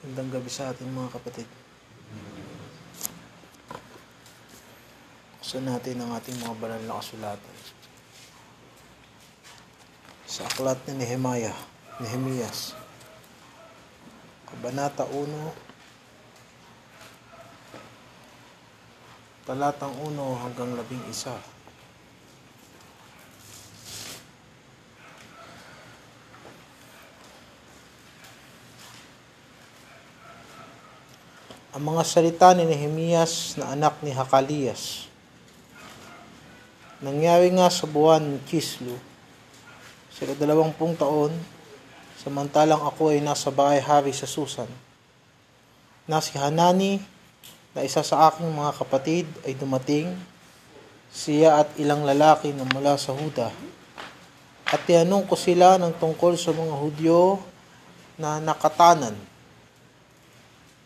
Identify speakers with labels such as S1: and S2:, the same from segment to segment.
S1: Gandang gabi sa ating mga kapatid. Buksan natin ang ating mga banal na kasulatan. Sa aklat ni Nehemiah, Nehemias, Kabanata 1, talatang 1 hanggang 11. Ang mga salita ni Nehemias na anak ni Hakalias. Nangyari nga sa buwan ni Kislu, sila dalawampung taon, samantalang ako ay nasa bahay-hari sa Susan. Na si Hanani, na isa sa aking mga kapatid, ay dumating, siya at ilang lalaki na mula sa Huda. At tinanong ko sila ng tungkol sa mga Hudyo na nakatanan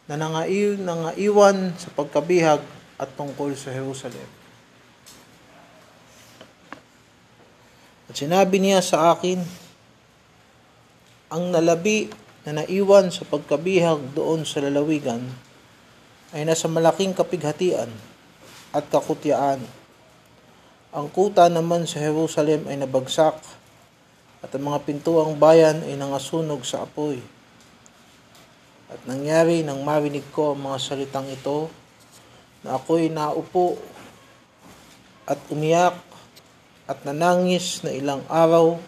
S1: na nangaiw, nangaiwan sa pagkabihag at tungkol sa Jerusalem. At sinabi niya sa akin, ang nalabi na naiwan sa pagkabihag doon sa lalawigan ay nasa malaking kapighatian at kakutyaan. Ang kuta naman sa Jerusalem ay nabagsak at ang mga pintuang bayan ay nangasunog sa apoy. At nangyari nang marinig ko ang mga salitang ito, na ako'y naupo at umiyak at nanangis na ilang araw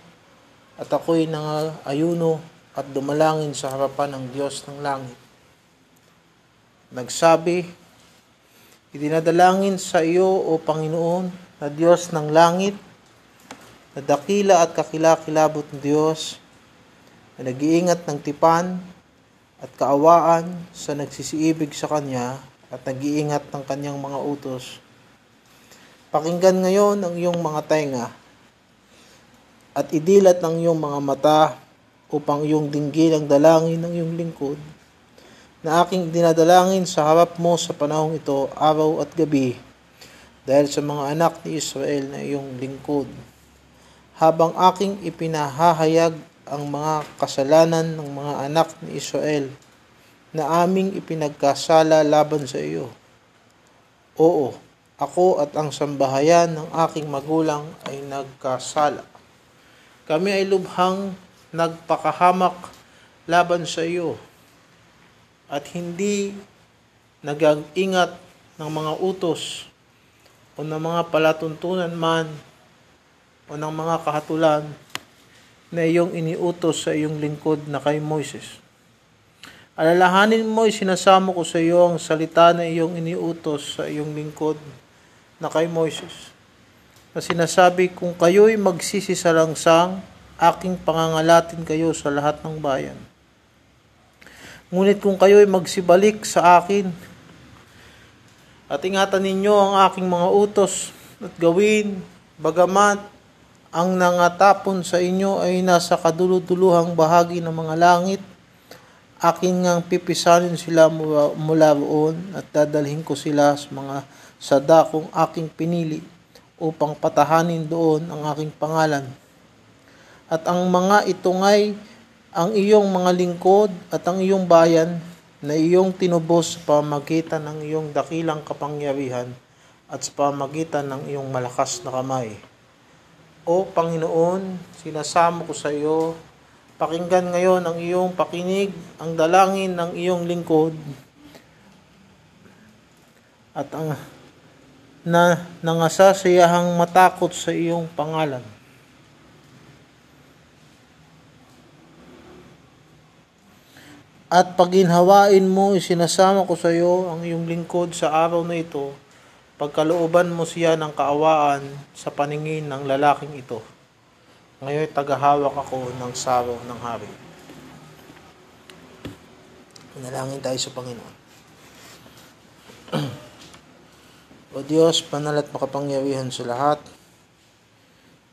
S1: at ako'y nangayuno at dumalangin sa harapan ng Diyos ng langit. Nagsabi, Idinadalangin sa iyo, O Panginoon, na Diyos ng langit, na dakila at kakilakilabot ng Diyos, na nag-iingat ng tipan, at kaawaan sa nagsisiibig sa Kanya at nag-iingat ng Kanyang mga utos. Pakinggan ngayon ang iyong mga tenga at idilat ng iyong mga mata upang iyong dinggin ang dalangin ng iyong lingkod na aking dinadalangin sa harap mo sa panahong ito araw at gabi dahil sa mga anak ni Israel na iyong lingkod. Habang aking ipinahahayag ang mga kasalanan ng mga anak ni Israel na aming ipinagkasala laban sa iyo. Oo, ako at ang sambahayan ng aking magulang ay nagkasala. Kami ay lubhang nagpakahamak laban sa iyo at hindi nag-ingat ng mga utos o ng mga palatuntunan man o ng mga kahatulan na iyong iniutos sa iyong lingkod na kay Moises. Alalahanin mo, sinasamo ko sa iyo ang salita na iyong iniutos sa iyong lingkod na kay Moises. Na sinasabi, kung kayo'y magsisisalangsang, aking pangangalatin kayo sa lahat ng bayan. Ngunit kung kayo'y magsibalik sa akin, at ingatan ninyo ang aking mga utos at gawin, bagamat ang nangatapon sa inyo ay nasa kaduluduluhang bahagi ng mga langit. Akin ngang pipisalin sila mula roon at dadalhin ko sila sa mga sadakong aking pinili upang patahanin doon ang aking pangalan. At ang mga ito ngay ang iyong mga lingkod at ang iyong bayan na iyong tinubos sa pamagitan ng iyong dakilang kapangyarihan at sa pamagitan ng iyong malakas na kamay. O Panginoon, sinasamo ko sa iyo, pakinggan ngayon ang iyong pakinig, ang dalangin ng iyong lingkod, at ang na nangasasayahang matakot sa iyong pangalan. At paginhawain mo, isinasama ko sa iyo ang iyong lingkod sa araw na ito, pagkalooban mo siya ng kaawaan sa paningin ng lalaking ito. Ngayon tagahawak ako ng saro ng hari. Panalangin tayo sa Panginoon. o Diyos, panal at makapangyarihan sa lahat,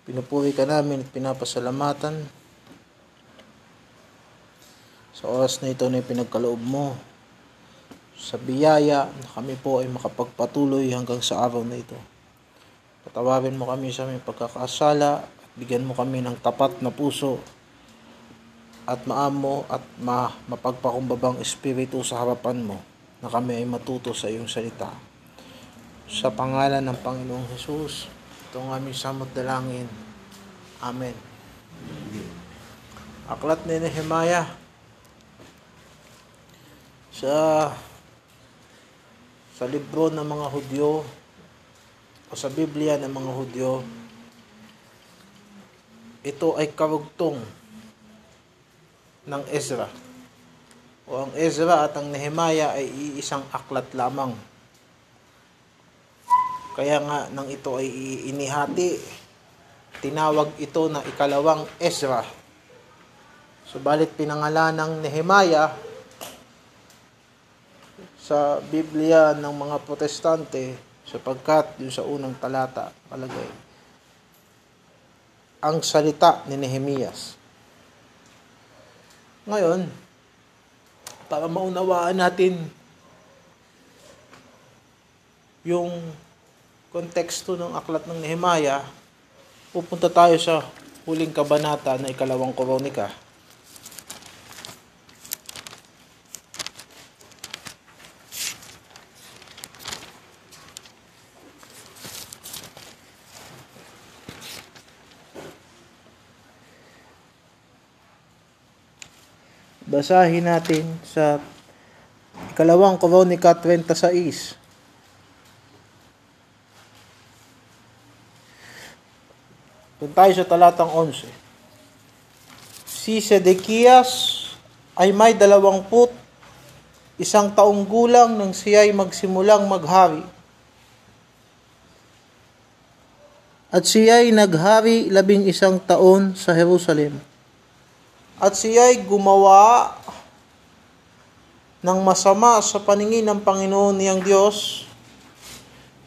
S1: pinupuri ka namin at pinapasalamatan sa oras na ito na pinagkaloob mo sa biyaya na kami po ay makapagpatuloy hanggang sa araw na ito. Patawarin mo kami sa aming pagkakasala bigyan mo kami ng tapat na puso at maamo at ma mapagpakumbabang espiritu sa harapan mo na kami ay matuto sa iyong salita. Sa pangalan ng Panginoong Hesus, ito ang aming samot dalangin. Amen. Aklat ni Nehemiah sa sa libro ng mga Hudyo o sa Biblia ng mga Hudyo ito ay karugtong ng Ezra. O ang Ezra at ang Nehemiah ay iisang aklat lamang. Kaya nga nang ito ay inihati, tinawag ito na ikalawang Ezra. Subalit pinangalan ng Nehemiah sa Biblia ng mga protestante sapagkat yung sa unang talata palagay ang salita ni Nehemias. Ngayon, para maunawaan natin yung konteksto ng aklat ng Nehemiah, pupunta tayo sa huling kabanata na ikalawang koronika. Basahin natin sa ikalawang Koronika 26. Doon tayo sa talatang 11. Si Sedekias ay may dalawang put, isang taong gulang nang siya ay magsimulang maghari. At siya ay naghari labing isang taon sa Jerusalem at siya'y gumawa ng masama sa paningin ng Panginoon niyang Diyos,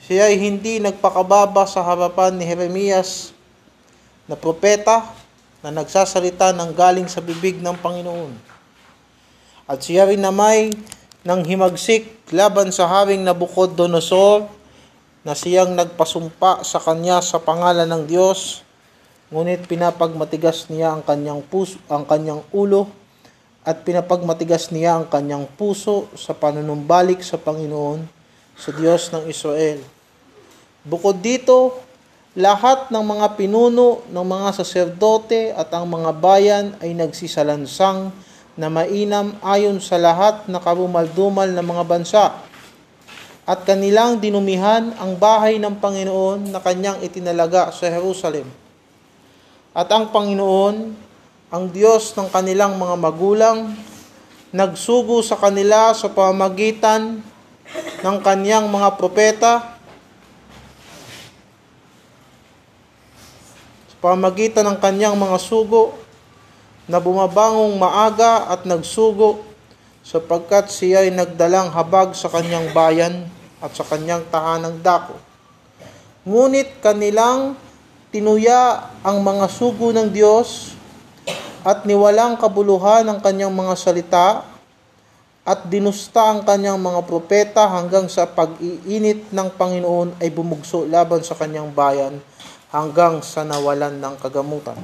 S1: siya ay hindi nagpakababa sa harapan ni Jeremias na propeta na nagsasalita ng galing sa bibig ng Panginoon. At siya rin namay nang himagsik laban sa haring Nabukod Donosor na siyang nagpasumpa sa kanya sa pangalan ng Diyos Ngunit pinapagmatigas niya ang kanyang puso, ang kanyang ulo at pinapagmatigas niya ang kanyang puso sa panunumbalik sa Panginoon, sa Diyos ng Israel. Bukod dito, lahat ng mga pinuno ng mga saserdote at ang mga bayan ay nagsisalansang na mainam ayon sa lahat na karumaldumal ng mga bansa at kanilang dinumihan ang bahay ng Panginoon na kanyang itinalaga sa Jerusalem at ang Panginoon, ang Diyos ng kanilang mga magulang, nagsugo sa kanila sa pamagitan ng kanyang mga propeta, sa pamagitan ng kanyang mga sugo, na bumabangong maaga at nagsugo sapagkat siya ay nagdalang habag sa kanyang bayan at sa kanyang tahanang dako. Ngunit kanilang tinuya ang mga sugo ng Diyos at niwalang kabuluhan ng kanyang mga salita at dinusta ang kanyang mga propeta hanggang sa pag-iinit ng Panginoon ay bumugso laban sa kanyang bayan hanggang sa nawalan ng kagamutan.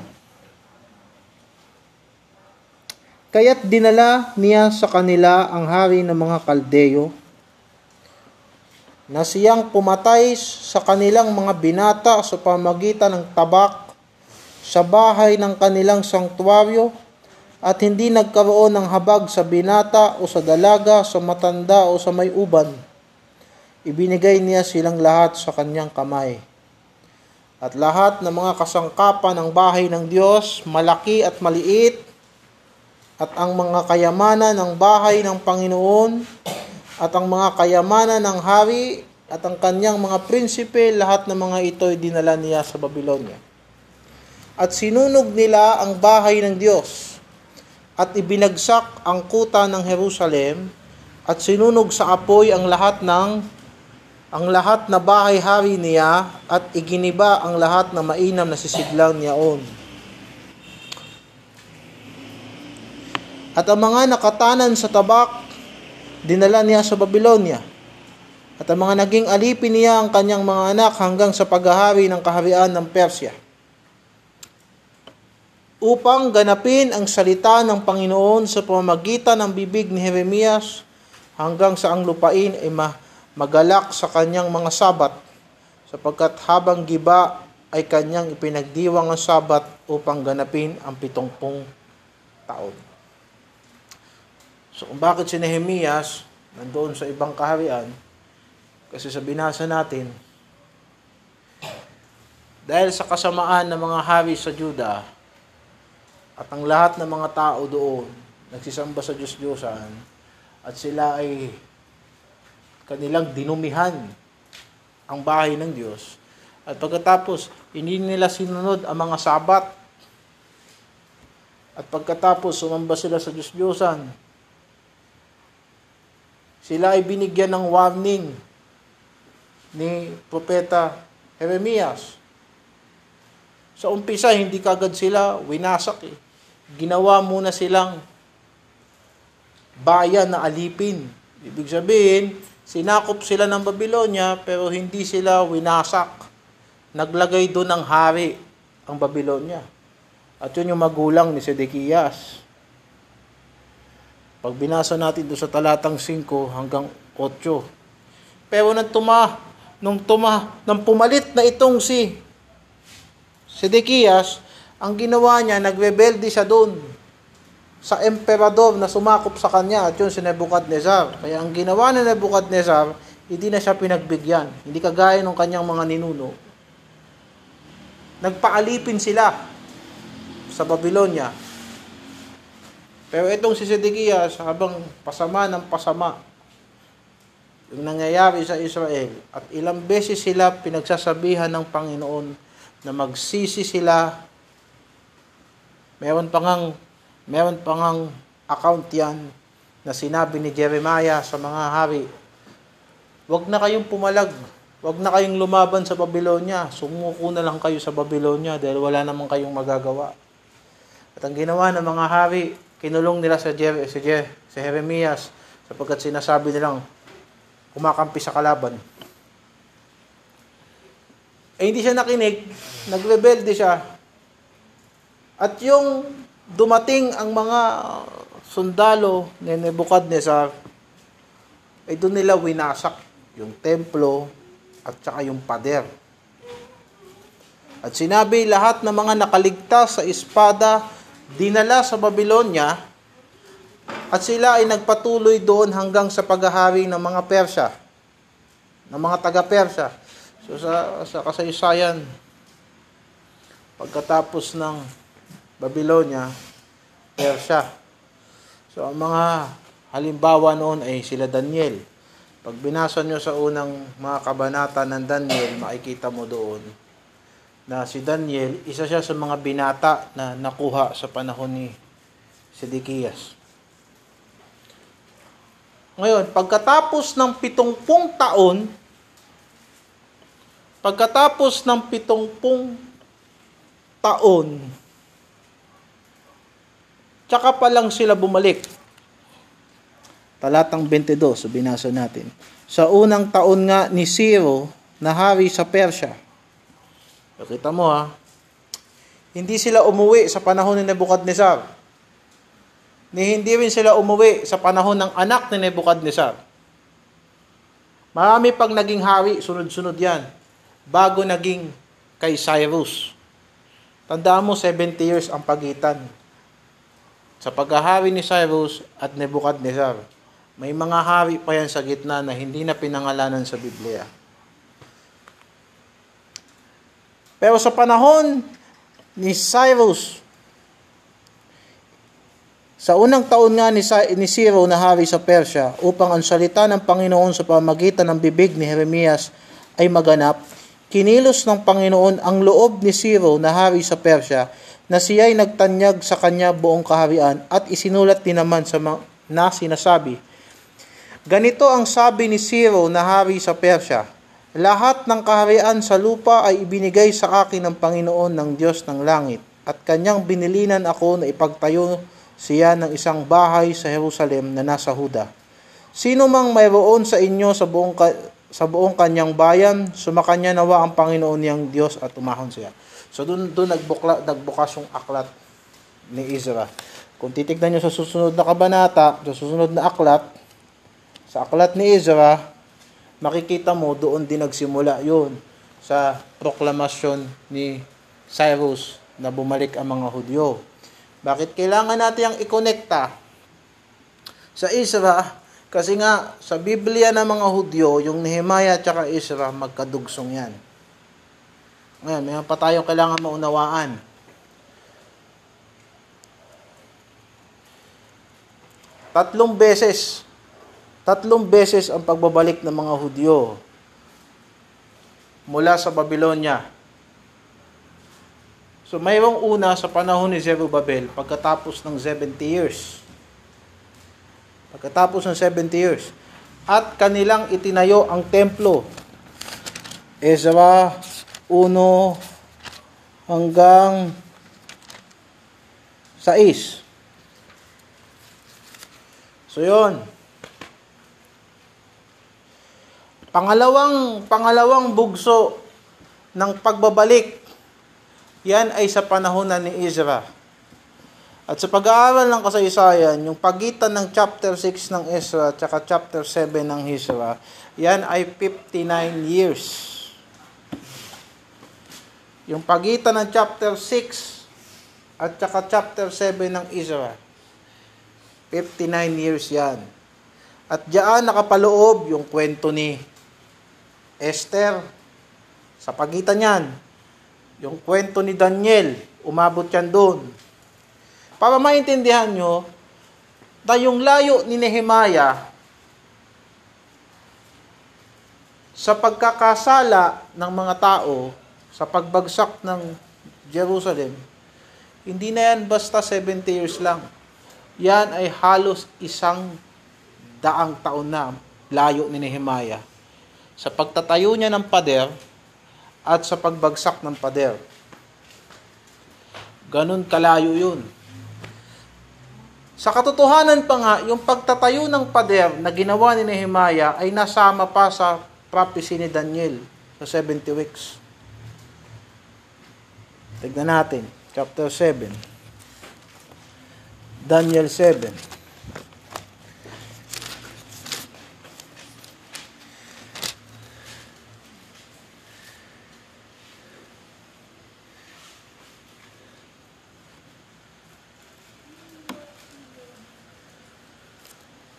S1: Kaya't dinala niya sa kanila ang hari ng mga kaldeyo na siyang pumatay sa kanilang mga binata sa pamagitan ng tabak sa bahay ng kanilang sanktuaryo at hindi nagkaroon ng habag sa binata o sa dalaga, sa matanda o sa may uban. Ibinigay niya silang lahat sa kanyang kamay. At lahat ng mga kasangkapan ng bahay ng Diyos, malaki at maliit, at ang mga kayamanan ng bahay ng Panginoon at ang mga kayamanan ng hari at ang kanyang mga prinsipe, lahat ng mga ito ay dinala niya sa Babylonia. At sinunog nila ang bahay ng Diyos at ibinagsak ang kuta ng Jerusalem at sinunog sa apoy ang lahat ng ang lahat na bahay-hari niya at iginiba ang lahat na mainam na sisiglang niyaon. At ang mga nakatanan sa tabak dinala niya sa Babylonia. At ang mga naging alipin niya ang kanyang mga anak hanggang sa paghahari ng kaharian ng Persya. upang ganapin ang salita ng Panginoon sa pamamagitan ng bibig ni Jeremias hanggang sa ang lupain ay magalak sa kanyang mga sabat sapagkat habang giba ay kanyang ipinagdiwang ang sabat upang ganapin ang pitongpong taon. So kung bakit si Nehemias nandoon sa ibang kaharian, kasi sa binasa natin, dahil sa kasamaan ng mga hari sa Juda, at ang lahat ng mga tao doon nagsisamba sa Diyos-Diyosan at sila ay kanilang dinumihan ang bahay ng Diyos. At pagkatapos, hindi nila sinunod ang mga sabat. At pagkatapos, sumamba sila sa Diyos-Diyosan. Sila ay binigyan ng warning ni Propeta Jeremias. Sa umpisa, hindi kagad sila winasak eh ginawa muna silang bayan na alipin. Ibig sabihin, sinakop sila ng Babylonia pero hindi sila winasak. Naglagay doon ng hari ang Babylonia. At yun yung magulang ni Sedekias. Pag binasa natin doon sa talatang 5 hanggang 8. Pero nang tuma, nung tuma, nang pumalit na itong si Sedekias, ang ginawa niya, nagrebelde siya doon sa emperador na sumakop sa kanya at yun si Nebuchadnezzar. Kaya ang ginawa ni Nebuchadnezzar, hindi na siya pinagbigyan. Hindi kagaya ng kanyang mga ninuno. Nagpaalipin sila sa Babylonia. Pero itong si Sedekias, habang pasama ng pasama, yung nangyayari sa Israel, at ilang beses sila pinagsasabihan ng Panginoon na magsisi sila Meron pa ngang, meron pa ngang account yan na sinabi ni Jeremiah sa mga hari, Huwag na kayong pumalag. Huwag na kayong lumaban sa Babylonia. Sumuko na lang kayo sa Babylonia dahil wala namang kayong magagawa. At ang ginawa ng mga hari, kinulong nila sa, Jer- si, Jer- si Jeremias sapagkat sinasabi nilang kumakampi sa kalaban. Eh hindi siya nakinig, nagrebelde siya, at yung dumating ang mga sundalo ni Nebuchadnezzar, ay doon nila winasak yung templo at saka yung pader. At sinabi lahat ng mga nakaligtas sa espada dinala sa Babylonia at sila ay nagpatuloy doon hanggang sa paghahari ng mga Persya, ng mga taga-Persya. So sa, sa kasaysayan, pagkatapos ng Babylonia, Persia. So, ang mga halimbawa noon ay sila Daniel. Pag binasa nyo sa unang mga kabanata ng Daniel, makikita mo doon na si Daniel, isa siya sa mga binata na nakuha sa panahon ni Sedekias. Ngayon, pagkatapos ng pitongpung taon, pagkatapos ng pitongpung taon, Tsaka pa lang sila bumalik. Talatang 22, so binasa natin. Sa unang taon nga ni Ciro na hari sa Persya. Nakita mo ha, hindi sila umuwi sa panahon ni Nebuchadnezzar. Ni hindi rin sila umuwi sa panahon ng anak ni Nebuchadnezzar. Marami pang naging hari, sunod-sunod yan, bago naging kay Cyrus. Tandaan mo, 70 years ang pagitan sa paghahari ni Cyrus at Nebuchadnezzar. May mga hari pa yan sa gitna na hindi na pinangalanan sa Biblia. Pero sa panahon ni Cyrus, sa unang taon nga ni, ni Ciro na hari sa Persya, upang ang salita ng Panginoon sa pamagitan ng bibig ni Jeremias ay maganap, kinilos ng Panginoon ang loob ni Ciro na hari sa Persya na siya'y nagtanyag sa kanya buong kaharian at isinulat din naman sa mga, na sinasabi, Ganito ang sabi ni Ciro na hari sa Persya, Lahat ng kaharian sa lupa ay ibinigay sa akin ng Panginoon ng Diyos ng langit, at kanyang binilinan ako na ipagtayo siya ng isang bahay sa Jerusalem na nasa Huda. Sino mang mayroon sa inyo sa buong, sa buong kanyang bayan, sumakanya nawa ang Panginoon niyang Diyos at umahon siya. So doon doon nagbukla nagbukas yung aklat ni Ezra. Kung titignan nyo sa susunod na kabanata, sa susunod na aklat, sa aklat ni Ezra, makikita mo doon din nagsimula yun sa proklamasyon ni Cyrus na bumalik ang mga Hudyo. Bakit kailangan natin ang ikonekta sa Ezra? Kasi nga, sa Biblia ng mga Hudyo, yung Nehemiah at saka Ezra, magkadugsong yan. Ngayon, may pa tayong kailangan maunawaan. Tatlong beses, tatlong beses ang pagbabalik ng mga Hudyo mula sa Babylonia. So mayroong una sa panahon ni Zerubbabel pagkatapos ng 70 years. Pagkatapos ng 70 years. At kanilang itinayo ang templo. Ezra 1 hanggang 6. So yon. Pangalawang pangalawang bugso ng pagbabalik yan ay sa panahon na ni Ezra. At sa pag-aaral ng kasaysayan, yung pagitan ng chapter 6 ng Ezra at chapter 7 ng Ezra, yan ay 59 years. Yung pagitan ng chapter 6 at saka chapter 7 ng Ezra, 59 years yan. At diyan nakapaloob yung kwento ni Esther. Sa pagitan yan, yung kwento ni Daniel, umabot yan doon. Para maintindihan nyo, na yung layo ni Nehemiah sa pagkakasala ng mga tao, sa pagbagsak ng Jerusalem, hindi na yan basta 70 years lang yan ay halos isang daang taon na layo ni Nehemiah sa pagtatayo niya ng pader at sa pagbagsak ng pader. Ganun kalayo yun. Sa katotohanan pa nga, yung pagtatayo ng pader na ginawa ni Nehemiah ay nasama pa sa prophecy ni Daniel sa 70 weeks. Tignan natin, chapter 7. Daniel 7.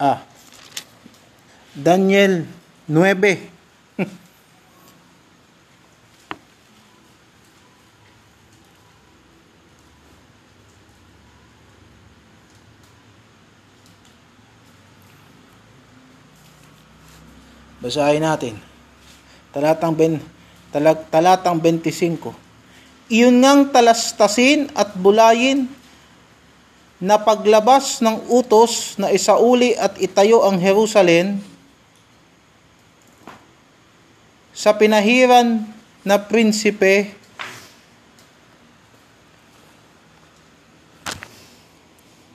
S1: Ah. Daniel 9. Basahin natin. Talatang, ben, talatang 25. Iyon ngang talastasin at bulayin na paglabas ng utos na isauli at itayo ang Jerusalem sa pinahiran na prinsipe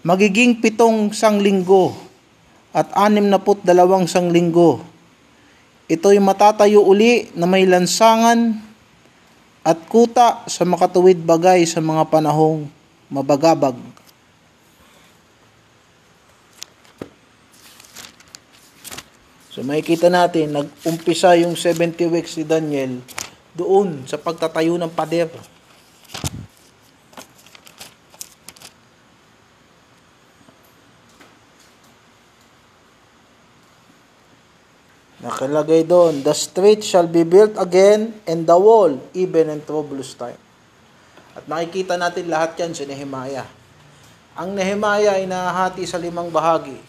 S1: magiging pitong sanglinggo at anim na put dalawang sanglinggo Ito'y matatayo uli na may lansangan at kuta sa makatuwid bagay sa mga panahong mabagabag. So makikita natin, nag-umpisa yung 70 weeks ni Daniel doon sa pagtatayo ng pader. Nakalagay doon, the street shall be built again and the wall even in troublous time. At makikita natin lahat yan sa Nehemiah. Ang Nehemiah ay nahati sa limang bahagi.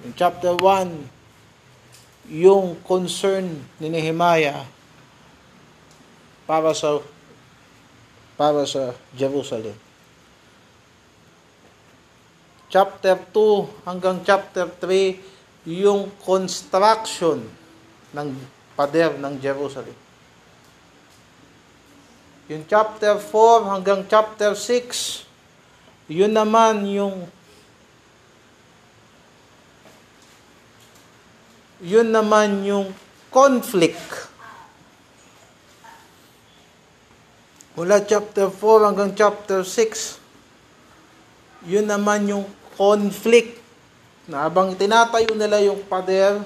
S1: In chapter 1, yung concern ni Nehemiah para sa para sa Jerusalem. Chapter 2 hanggang chapter 3 yung construction ng pader ng Jerusalem. Yung chapter 4 hanggang chapter 6, yun naman yung yun naman yung conflict. Mula chapter 4 hanggang chapter 6, yun naman yung conflict na habang tinatayo nila yung pader,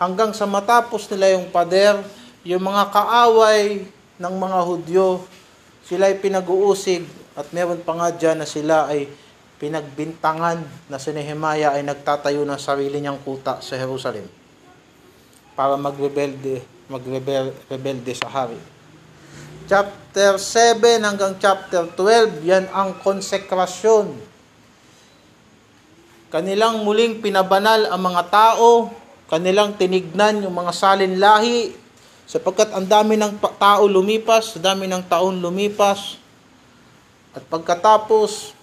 S1: hanggang sa matapos nila yung pader, yung mga kaaway ng mga Hudyo, sila ay pinag-uusig at meron pa nga dyan na sila ay pinagbintangan na si Nehemiah ay nagtatayo ng sarili niyang kuta sa Jerusalem para magrebelde, magrebelde sa hari. Chapter 7 hanggang chapter 12, yan ang konsekrasyon. Kanilang muling pinabanal ang mga tao, kanilang tinignan yung mga salin lahi, sapagkat ang dami ng tao lumipas, dami ng taon lumipas, at pagkatapos,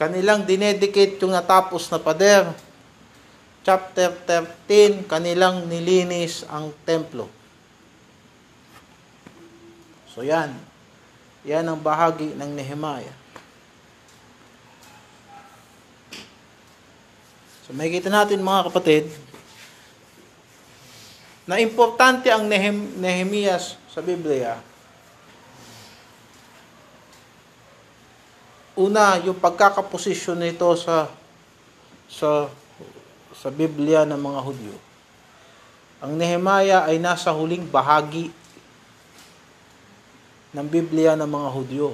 S1: kanilang dinedicate yung natapos na pader. Chapter 13, kanilang nilinis ang templo. So yan. Yan ang bahagi ng Nehemiah. So makikita natin mga kapatid, na importante ang Nehem- Nehemias sa Biblia. Una, yung pagkakaposisyon nito sa sa sa Biblia ng mga Hudyo. Ang Nehemiah ay nasa huling bahagi ng Biblia ng mga Hudyo.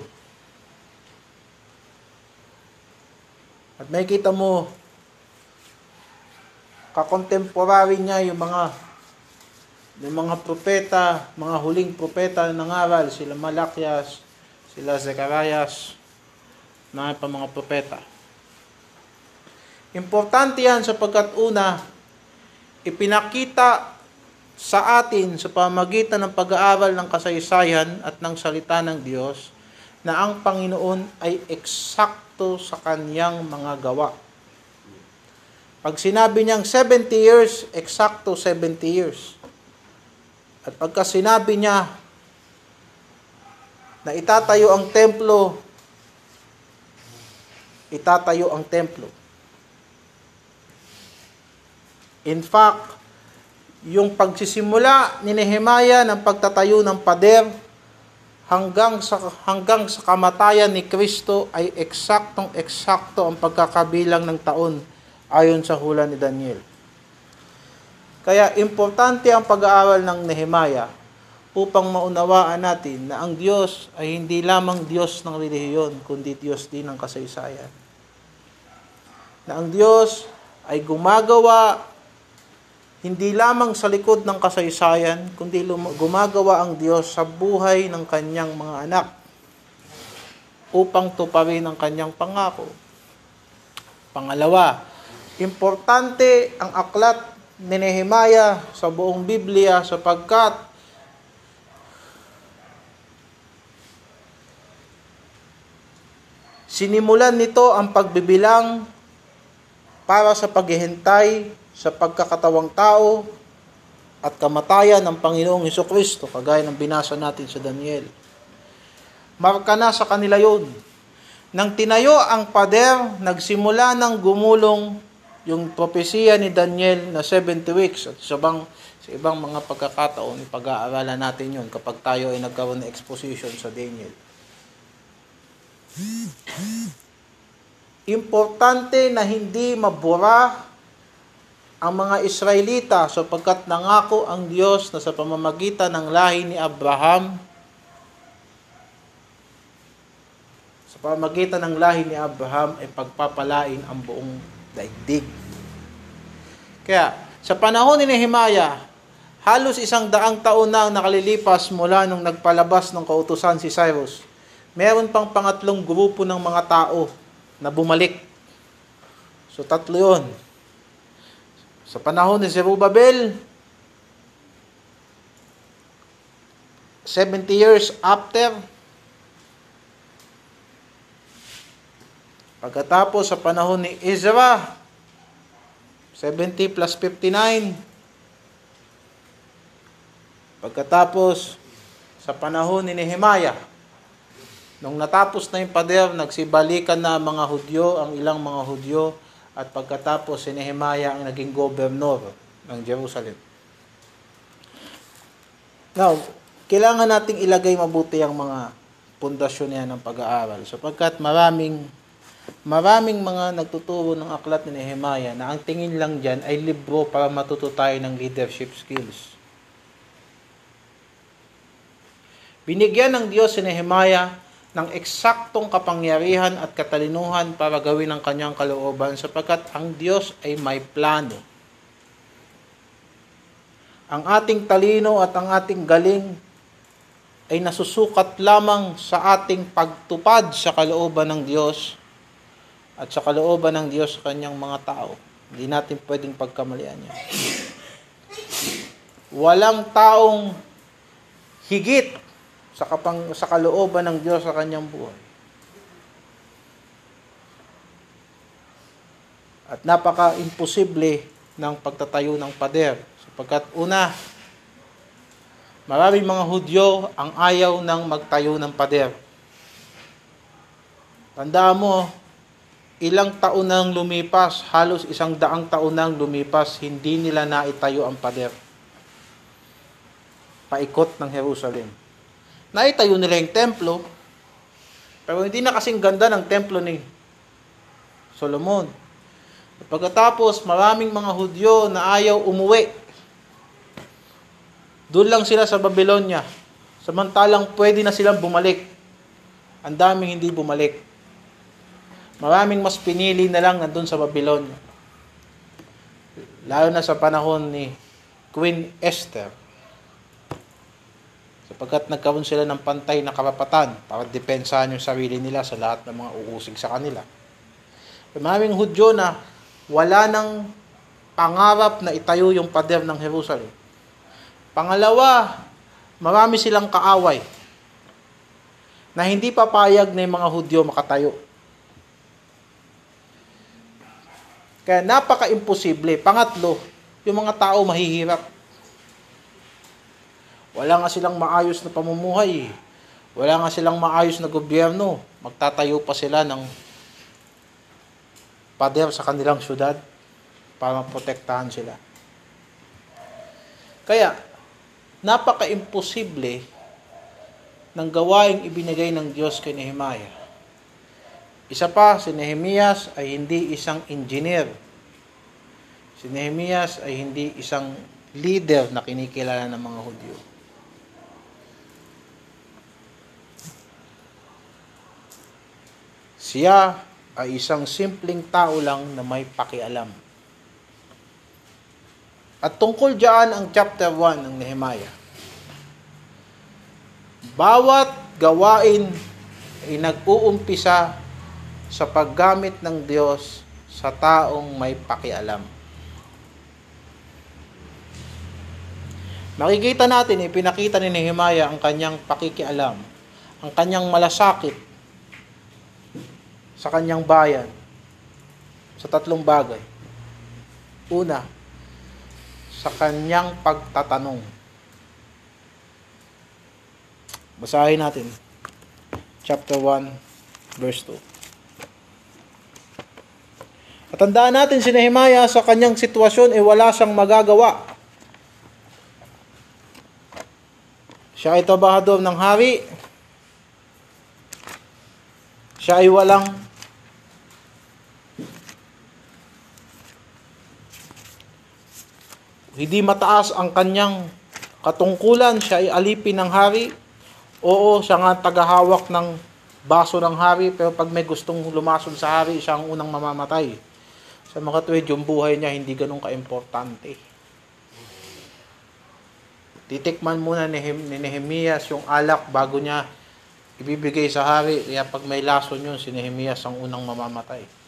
S1: At makikita mo, kakontemporary niya yung mga yung mga propeta, mga huling propeta na nangaral, sila Malakias, sila Zecharias, mga pa mga propeta. Importante yan sapagkat una, ipinakita sa atin sa pamagitan ng pag-aaral ng kasaysayan at ng salita ng Diyos na ang Panginoon ay eksakto sa kanyang mga gawa. Pag sinabi niyang 70 years, eksakto 70 years. At pagka sinabi niya na itatayo ang templo, itatayo ang templo. In fact, yung pagsisimula ni Nehemiah ng pagtatayo ng pader hanggang sa hanggang sa kamatayan ni Kristo ay eksaktong eksakto ang pagkakabilang ng taon ayon sa hula ni Daniel. Kaya importante ang pag-aaral ng Nehemiah upang maunawaan natin na ang Diyos ay hindi lamang Diyos ng relihiyon, kundi Diyos din ng kasaysayan. Na ang Diyos ay gumagawa hindi lamang sa likod ng kasaysayan, kundi gumagawa ang Diyos sa buhay ng kanyang mga anak upang tuparin ang kanyang pangako. Pangalawa, importante ang aklat ni Nehemiah sa buong Biblia sapagkat sinimulan nito ang pagbibilang para sa paghihintay sa pagkakatawang tao at kamatayan ng Panginoong Heso Kristo, kagaya ng binasa natin sa Daniel. Marka na sa kanila yon. Nang tinayo ang pader, nagsimula ng gumulong yung propesiya ni Daniel na 70 weeks at sa ibang, sa ibang mga pagkakataon, pag-aaralan natin yon kapag tayo ay nagkaroon ng exposition sa Daniel. Importante na hindi mabura ang mga Israelita sapagkat nangako ang Diyos na sa pamamagitan ng lahi ni Abraham sa pamamagitan ng lahi ni Abraham ay pagpapalain ang buong daigdig. Kaya sa panahon ni Nehemiah, halos isang daang taon na ang nakalilipas mula nung nagpalabas ng kautusan si Cyrus. Meron pang pangatlong grupo ng mga tao na bumalik. So tatlo yun. Sa panahon ni Zerubabel, 70 years after, pagkatapos sa panahon ni Ezra, 70 plus 59, pagkatapos sa panahon ni Nehemiah, nung natapos na yung pader, nagsibalikan na mga Hudyo, ang ilang mga Hudyo, at pagkatapos si Nehemiah ang naging gobernador ng Jerusalem. Now, kailangan nating ilagay mabuti ang mga pundasyon niya ng pag-aaral sapagkat maraming maraming mga nagtuturo ng aklat ni Nehemiah na ang tingin lang dyan ay libro para matuto tayo ng leadership skills. Binigyan ng Diyos si Nehemiah ng eksaktong kapangyarihan at katalinuhan para gawin ang kanyang kalooban sapagkat ang Diyos ay may plano. Ang ating talino at ang ating galing ay nasusukat lamang sa ating pagtupad sa kalooban ng Diyos at sa kalooban ng Diyos sa kanyang mga tao. Hindi natin pwedeng pagkamalian yan. Walang taong higit sa, kapang, sa kalooban ng Diyos sa kanyang buhay. At napaka-imposible ng pagtatayo ng pader. Sapagkat una, Maraming mga Hudyo ang ayaw ng magtayo ng pader. Tandaan mo, ilang taon nang lumipas, halos isang daang taon nang lumipas, hindi nila naitayo ang pader. Paikot ng Jerusalem. Naitayo nila yung templo, pero hindi na kasing ganda ng templo ni Solomon. Pagkatapos, maraming mga Hudyo na ayaw umuwi doon lang sila sa Babylonia. Samantalang pwede na silang bumalik. Ang daming hindi bumalik. Maraming mas pinili na lang nandun sa Babylonia. Lalo na sa panahon ni Queen Esther. Sapagkat nagkaroon sila ng pantay na karapatan para depensahan yung sarili nila sa lahat ng mga uusig sa kanila. Maraming Hudyo na wala nang pangarap na itayo yung pader ng Jerusalem Pangalawa, marami silang kaaway na hindi papayag na yung mga Hudyo makatayo. Kaya napaka-imposible. Pangatlo, yung mga tao mahihirap. Wala nga silang maayos na pamumuhay. Wala nga silang maayos na gobyerno. Magtatayo pa sila ng pader sa kanilang syudad para protektahan sila. Kaya, napaka-imposible ng gawaing ibinigay ng Diyos kay Nehemiah. Isa pa, si Nehemias ay hindi isang engineer. Si Nehemias ay hindi isang leader na kinikilala ng mga Hudyo. Siya ay isang simpleng tao lang na may pakialam. At tungkol diyan ang chapter 1 ng Nehemiah. Bawat gawain ay nag-uumpisa sa paggamit ng Diyos sa taong may pakialam. Makikita natin, ipinakita ni Nehemiah ang kanyang pakikialam, ang kanyang malasakit sa kanyang bayan sa tatlong bagay. Una, sa kanyang pagtatanong. Basahin natin. Chapter 1, verse 2. At tandaan natin si Nehemiah sa kanyang sitwasyon ay eh, wala siyang magagawa. Siya ay trabahador ng hari. Siya ay walang Hindi mataas ang kanyang katungkulan, siya ay alipin ng hari. Oo, siya nga tagahawak ng baso ng hari, pero pag may gustong lumason sa hari, siya ang unang mamamatay. Sa mga tuwid, yung buhay niya hindi ganun ka-importante. Titikman muna ni Nehemias yung alak bago niya ibibigay sa hari. Kaya pag may lason yun, si Nehemias ang unang mamamatay.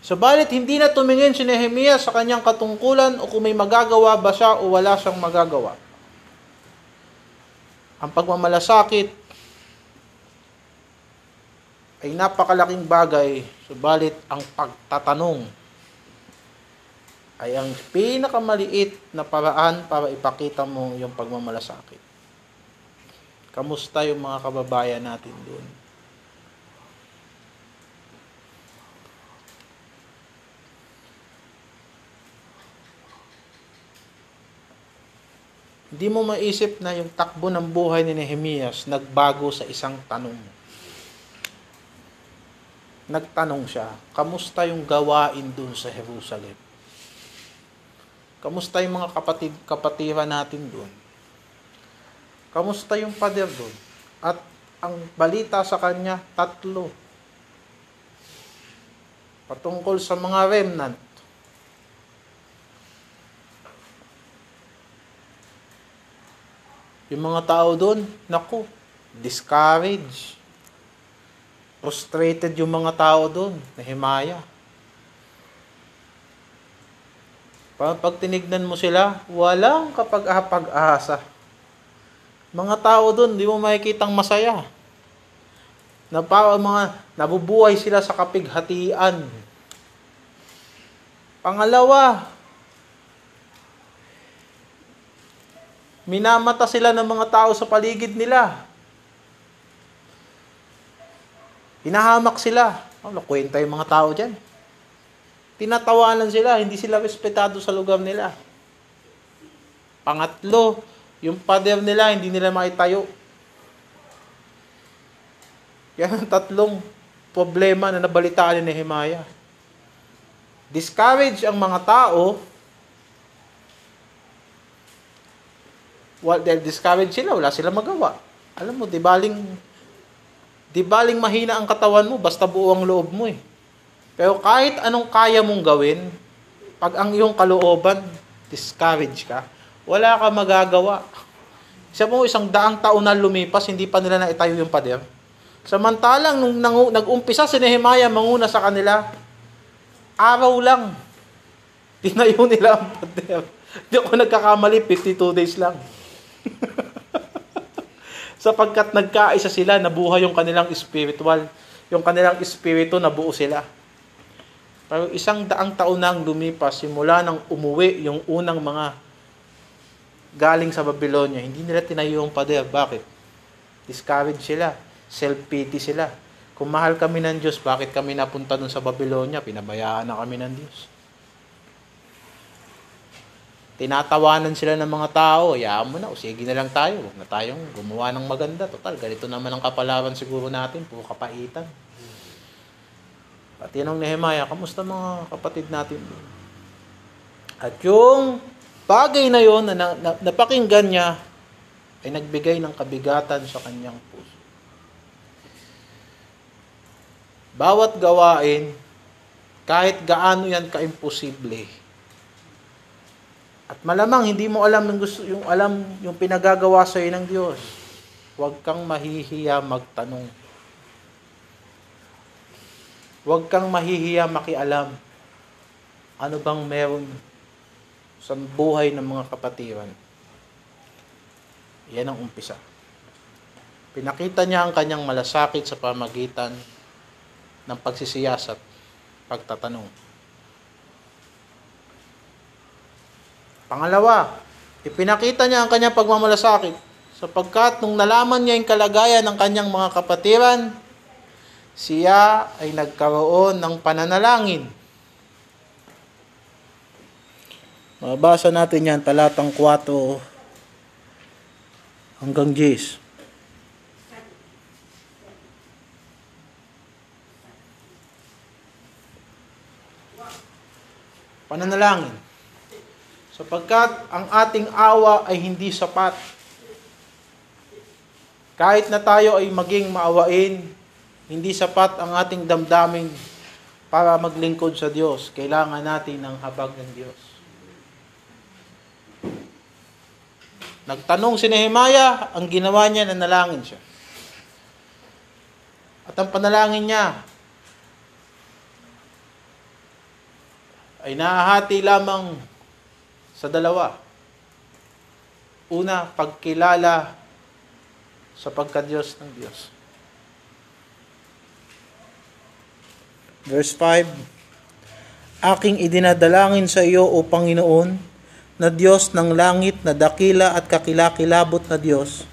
S1: Subalit hindi na tumingin si Nehemiah sa kanyang katungkulan o kung may magagawa ba siya o wala siyang magagawa. Ang pagmamalasakit ay napakalaking bagay, subalit ang pagtatanong ay ang pinakamaliit na paraan para ipakita mo yung pagmamalasakit. Kamusta yung mga kababayan natin doon? Hindi mo maisip na yung takbo ng buhay ni Nehemias nagbago sa isang tanong. Nagtanong siya, kamusta yung gawain dun sa Jerusalem? Kamusta yung mga kapatid, kapatiran natin dun? Kamusta yung pader dun? At ang balita sa kanya, tatlo. Patungkol sa mga remnant. Yung mga tao doon, naku, discouraged. Frustrated yung mga tao doon, nahimaya. Pag tinignan mo sila, walang kapag-apag-asa. Mga tao doon, di mo makikitang masaya. Na pa, mga nabubuhay sila sa kapighatian. Pangalawa, minamata sila ng mga tao sa paligid nila. Hinahamak sila. Oh, nakwenta yung mga tao dyan. Tinatawanan sila, hindi sila respetado sa lugar nila. Pangatlo, yung pader nila, hindi nila maitayo. Yan ang tatlong problema na nabalitaan ni Nehemiah. Discourage ang mga tao. Well, they're discouraged sila, wala silang magawa. Alam mo, di baling, di baling mahina ang katawan mo, basta buo ang loob mo eh. Pero kahit anong kaya mong gawin, pag ang iyong kalooban, discourage ka, wala ka magagawa. Isa mo, isang daang taon na lumipas, hindi pa nila naitayo yung pader. Samantalang nung nag-umpisa si Nehemiah manguna sa kanila, araw lang, tinayo nila ang pader. Hindi ako nagkakamali, 52 days lang. Sapagkat nagkaisa sila, nabuhay yung kanilang spiritual. Yung kanilang espiritu, nabuo sila. Pero isang daang taon nang lumipas, simula nang umuwi yung unang mga galing sa Babylonia, hindi nila tinayo yung pader. Bakit? Discouraged sila self-pity sila. Kung mahal kami ng Diyos, bakit kami napunta dun sa Babylonia? Pinabayaan na kami ng Diyos. Tinatawanan sila ng mga tao, hayaan mo na, o sige na lang tayo, huwag na tayong gumawa ng maganda. Total, ganito naman ang kapalaran siguro natin, puro kapaitan. At yan ang Nehemiah, kamusta mga kapatid natin? At yung bagay na yon na, na, na napakinggan niya, ay nagbigay ng kabigatan sa kanyang puso. Bawat gawain, kahit gaano yan kaimposible, at malamang hindi mo alam yung gusto yung alam yung pinagagawa sa ng Diyos. Huwag kang mahihiya magtanong. Huwag kang mahihiya makialam. Ano bang meron sa buhay ng mga kapatiran? Yan ang umpisa. Pinakita niya ang kanyang malasakit sa pamagitan ng pagsisiyasat, pagtatanong. Pangalawa, ipinakita niya ang kanyang pagmamalasakit sapagkat nung nalaman niya yung kalagayan ng kanyang mga kapatiran, siya ay nagkaroon ng pananalangin. Mabasa natin yan, talatang 4 hanggang 10. Pananalangin sapagkat ang ating awa ay hindi sapat. Kahit na tayo ay maging maawain, hindi sapat ang ating damdamin para maglingkod sa Diyos. Kailangan natin ng habag ng Diyos. Nagtanong si Nehemiah, ang ginawa niya, na nalangin siya. At ang panalangin niya, ay nahahati lamang sa dalawa. Una, pagkilala sa pagka-Diyos ng Diyos. Verse 5, Aking idinadalangin sa iyo, O Panginoon, na Diyos ng langit, na dakila at kakilakilabot na Diyos.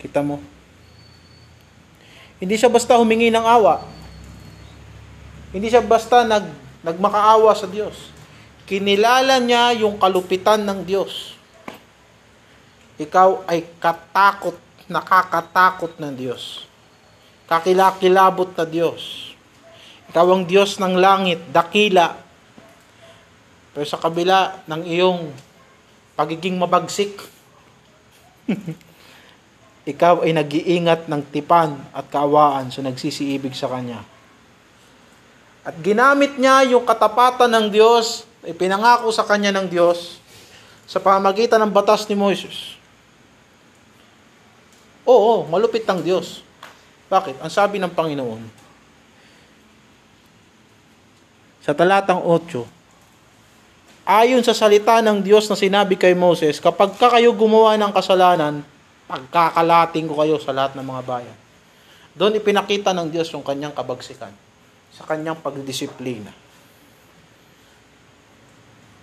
S1: Kita mo? Hindi siya basta humingi ng awa. Hindi siya basta nag, nagmakaawa sa Diyos Kinilala niya yung kalupitan ng Diyos. Ikaw ay katakot, nakakatakot ng Diyos. Kakilakilabot na Diyos. Ikaw ang Diyos ng langit, dakila. Pero sa kabila ng iyong pagiging mabagsik, ikaw ay nag-iingat ng tipan at kaawaan sa nagsisiibig sa Kanya. At ginamit niya yung katapatan ng Diyos, ipinangako sa Kanya ng Diyos, sa pamagitan ng batas ni Moises. Oo, malupit ng Diyos. Bakit? Ang sabi ng Panginoon, sa talatang 8, ayon sa salita ng Diyos na sinabi kay Moses, kapag ka kayo gumawa ng kasalanan, pagkakalating ko kayo sa lahat ng mga bayan. Doon ipinakita ng Diyos yung kanyang kabagsikan sa kanyang pagdisiplina.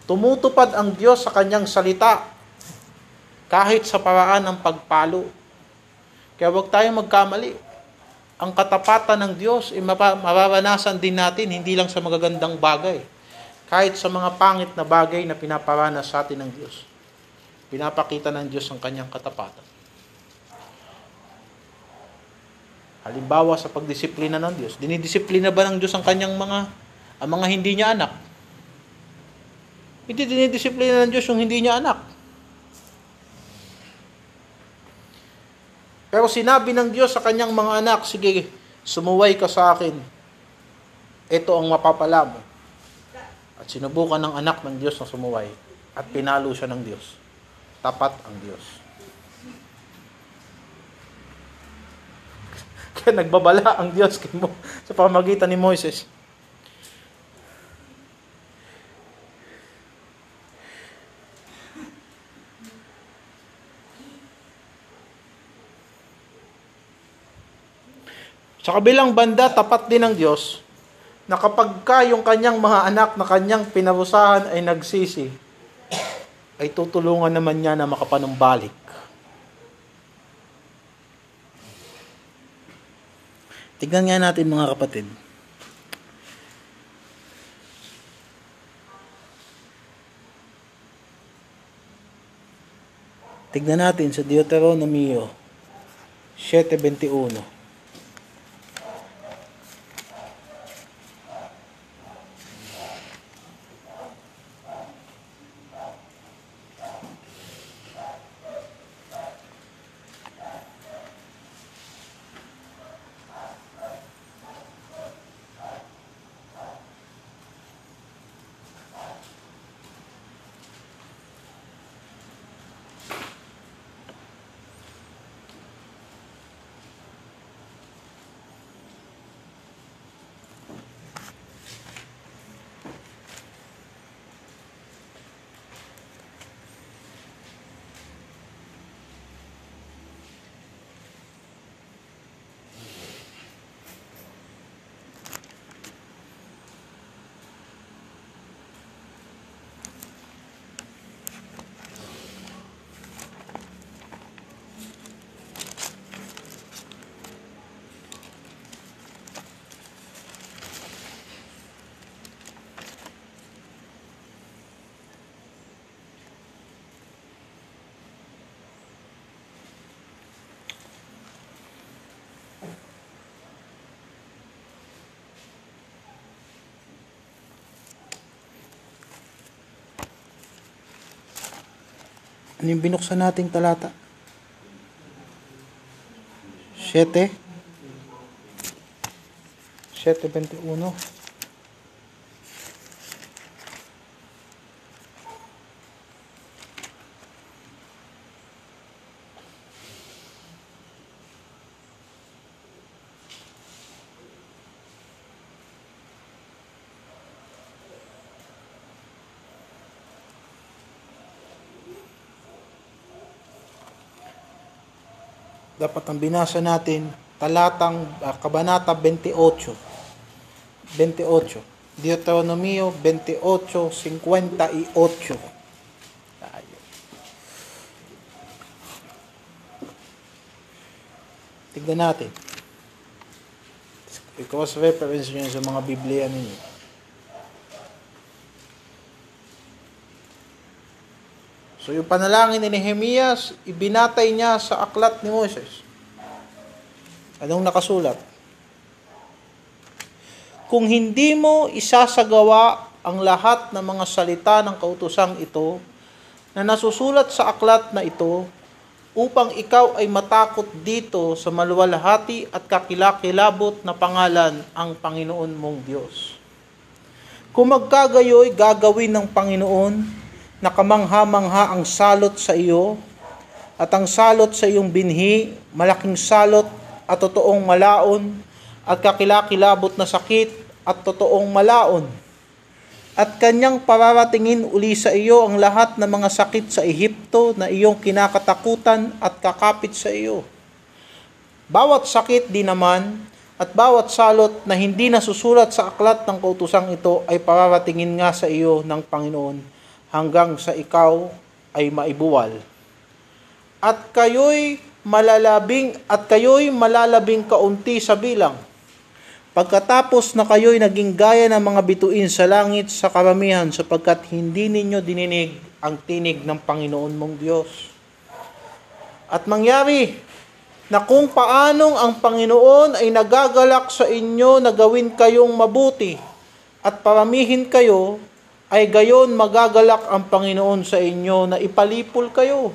S1: Tumutupad ang Diyos sa kanyang salita kahit sa paraan ng pagpalo. Kaya huwag tayong magkamali. Ang katapatan ng Diyos ay mararanasan din natin hindi lang sa magagandang bagay. Kahit sa mga pangit na bagay na pinaparanas sa atin ng Diyos. Pinapakita ng Diyos ang kanyang katapatan. Halimbawa sa pagdisiplina ng Diyos. Dinidisiplina ba ng Diyos ang kanyang mga ang mga hindi niya anak? Hindi dinidisiplina ng Diyos yung hindi niya anak. Pero sinabi ng Diyos sa kanyang mga anak, sige, sumuway ka sa akin. Ito ang mapapala mo. At sinubukan ng anak ng Diyos na sumuway. At pinalo siya ng Diyos. Tapat ang Diyos. Kaya nagbabala ang Diyos kay mo sa pamagitan ni Moises. Sa kabilang banda, tapat din ng Diyos na kapag ka yung kanyang mga anak na kanyang pinarusahan ay nagsisi, ay tutulungan naman niya na makapanumbalik. Tignan nga natin mga kapatid. Tignan natin sa Deuteronomio 7.21. Ano yung binuksan nating talata? 7 7.21 dapat ang binasa natin talatang uh, kabanata 28 28 Deuteronomio 28:58 Tayo. Tignan natin. Because reference nyo sa mga Biblia ninyo. So yung panalangin ni Nehemias, ibinatay niya sa aklat ni Moses. Anong nakasulat? Kung hindi mo isasagawa ang lahat ng mga salita ng kautosang ito na nasusulat sa aklat na ito upang ikaw ay matakot dito sa maluwalhati at kakilakilabot na pangalan ang Panginoon mong Diyos. Kung magkagayoy gagawin ng Panginoon na kamangha-mangha ang salot sa iyo at ang salot sa iyong binhi, malaking salot at totoong malaon at kakilakilabot na sakit at totoong malaon. At kanyang pararatingin uli sa iyo ang lahat ng mga sakit sa Ehipto na iyong kinakatakutan at kakapit sa iyo. Bawat sakit di naman at bawat salot na hindi nasusulat sa aklat ng kautusang ito ay pararatingin nga sa iyo ng Panginoon hanggang sa ikaw ay maibuwal. At kayo'y malalabing at kayo'y malalabing kaunti sa bilang. Pagkatapos na kayo'y naging gaya ng mga bituin sa langit sa karamihan sapagkat hindi ninyo dininig ang tinig ng Panginoon mong Diyos. At mangyari na kung paanong ang Panginoon ay nagagalak sa inyo na gawin kayong mabuti at paramihin kayo ay gayon magagalak ang Panginoon sa inyo na ipalipol kayo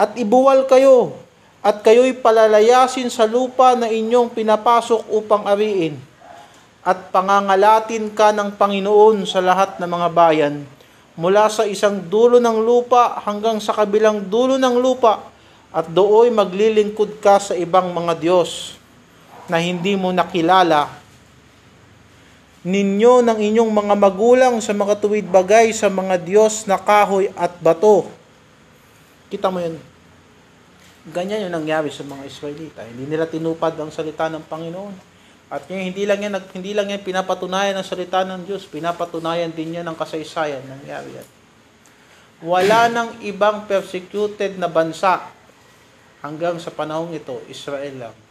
S1: at ibuwal kayo at kayo'y palalayasin sa lupa na inyong pinapasok upang ariin at pangangalatin ka ng Panginoon sa lahat ng mga bayan mula sa isang dulo ng lupa hanggang sa kabilang dulo ng lupa at dooy maglilingkod ka sa ibang mga Diyos na hindi mo nakilala ninyo ng inyong mga magulang sa mga tuwid bagay sa mga Diyos na kahoy at bato. Kita mo yun. Ganyan yung nangyari sa mga Israelita. Hindi nila tinupad ang salita ng Panginoon. At ngayon, hindi lang yan, hindi lang yan pinapatunayan ng salita ng Diyos, pinapatunayan din yan ng kasaysayan. Nangyari yan. Wala nang ibang persecuted na bansa hanggang sa panahong ito, Israel lang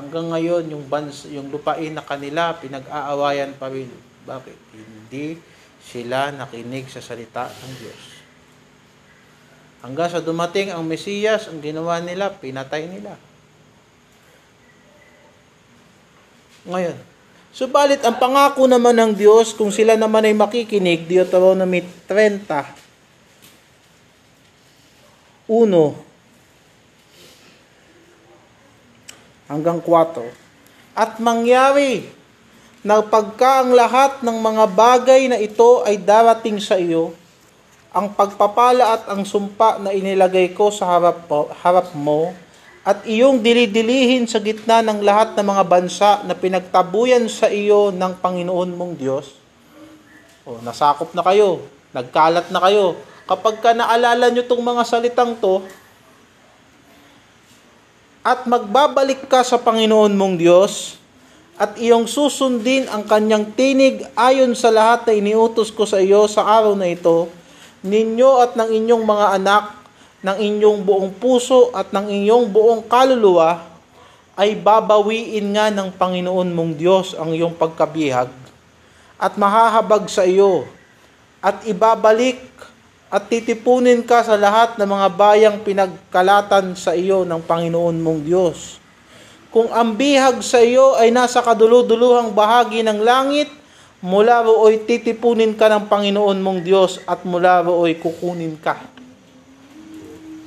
S1: hanggang ngayon yung bans, yung lupain na kanila pinag-aawayan pa rin. Bakit? Hindi sila nakinig sa salita ng Diyos. Hanggang sa dumating ang Mesiyas, ang ginawa nila, pinatay nila. Ngayon, subalit ang pangako naman ng Diyos, kung sila naman ay makikinig, Deuteronomy 30, 1, hanggang 4. At mangyari na pagka ang lahat ng mga bagay na ito ay darating sa iyo, ang pagpapala at ang sumpa na inilagay ko sa harap, harap mo, at iyong dilidilihin sa gitna ng lahat ng mga bansa na pinagtabuyan sa iyo ng Panginoon mong Diyos. O, nasakop na kayo, nagkalat na kayo. Kapag ka naalala nyo itong mga salitang to, at magbabalik ka sa Panginoon mong Diyos at iyong susundin ang kanyang tinig ayon sa lahat na iniutos ko sa iyo sa araw na ito, ninyo at ng inyong mga anak, ng inyong buong puso at ng inyong buong kaluluwa, ay babawiin nga ng Panginoon mong Diyos ang iyong pagkabihag at mahahabag sa iyo at ibabalik at titipunin ka sa lahat ng mga bayang pinagkalatan sa iyo ng Panginoon mong Diyos. Kung ang bihag sa iyo ay nasa kaduluduluhang bahagi ng langit, mula roo'y titipunin ka ng Panginoon mong Diyos at mula roo'y kukunin ka.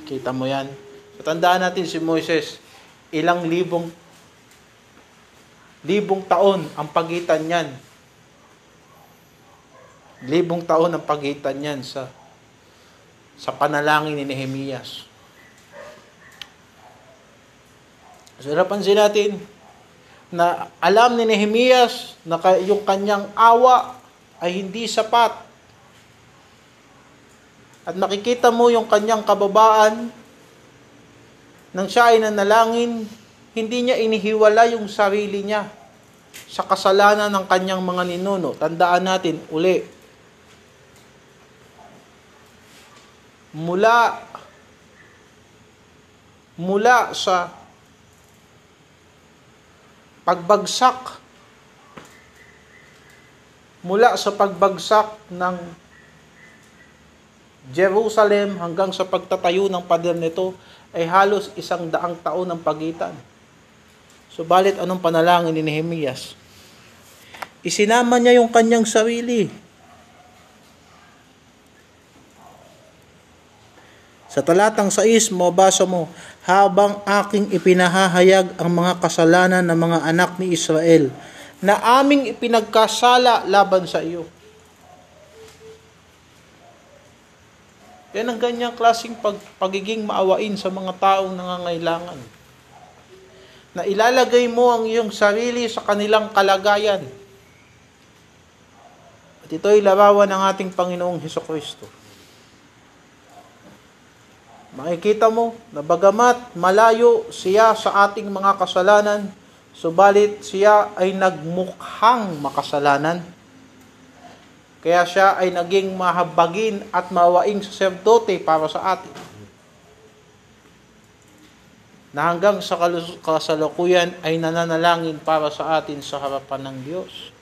S1: Kita mo yan? Tandaan natin si Moises, ilang libong libong taon ang pagitan niyan. Libong taon ang pagitan niyan sa sa panalangin ni Nehemias. So napansin natin na alam ni Nehemias na yung kanyang awa ay hindi sapat. At makikita mo yung kanyang kababaan nang siya ay nanalangin, hindi niya inihiwala yung sarili niya sa kasalanan ng kanyang mga ninuno. Tandaan natin uli, mula mula sa pagbagsak mula sa pagbagsak ng Jerusalem hanggang sa pagtatayo ng pader nito ay halos isang daang taon ang pagitan. Subalit anong panalangin ni Nehemias? Isinama niya yung kanyang sarili. Sa talatang 6, mabasa mo, habang aking ipinahahayag ang mga kasalanan ng mga anak ni Israel, na aming ipinagkasala laban sa iyo. Yan ang ganyang klaseng pag, pagiging maawain sa mga taong nangangailangan. Na ilalagay mo ang iyong sarili sa kanilang kalagayan. At ito'y larawan ng ating Panginoong Heso Kristo. Makikita mo na bagamat malayo siya sa ating mga kasalanan, subalit siya ay nagmukhang makasalanan kaya siya ay naging mahabagin at mawaing saserdote para sa atin. Na hanggang sa kasalukuyan ay nananalangin para sa atin sa harapan ng Diyos.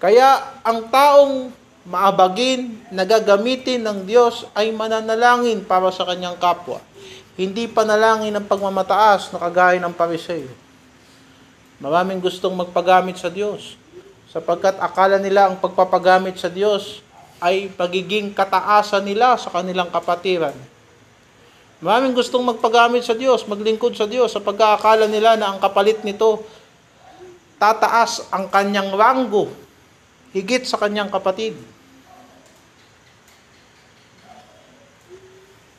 S1: Kaya ang taong maabagin, nagagamitin ng Diyos ay mananalangin para sa kanyang kapwa. Hindi panalangin ng pagmamataas na kagaya ng pariseo. Maraming gustong magpagamit sa Diyos sapagkat akala nila ang pagpapagamit sa Diyos ay pagiging kataasan nila sa kanilang kapatiran. Maraming gustong magpagamit sa Diyos, maglingkod sa Diyos, sa pagkaakala nila na ang kapalit nito tataas ang kanyang ranggo higit sa kanyang kapatid.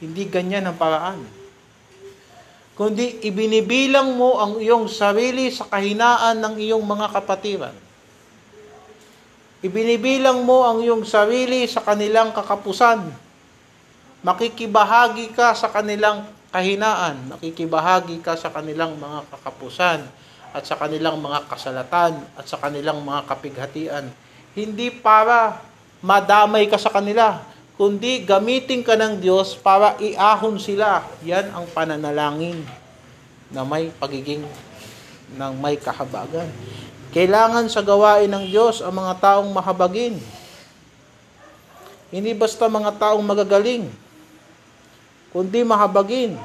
S1: Hindi ganyan ang paraan. Kundi ibinibilang mo ang iyong sarili sa kahinaan ng iyong mga kapatiran Ibinibilang mo ang iyong sarili sa kanilang kakapusan. Makikibahagi ka sa kanilang kahinaan. Makikibahagi ka sa kanilang mga kakapusan at sa kanilang mga kasalatan at sa kanilang mga kapighatian. Hindi para madamay ka sa kanila, kundi gamitin ka ng Diyos para iahon sila. Yan ang pananalangin na may pagiging ng may kahabagan. Kailangan sa gawain ng Diyos ang mga taong mahabagin. Hindi basta mga taong magagaling, kundi mahabagin.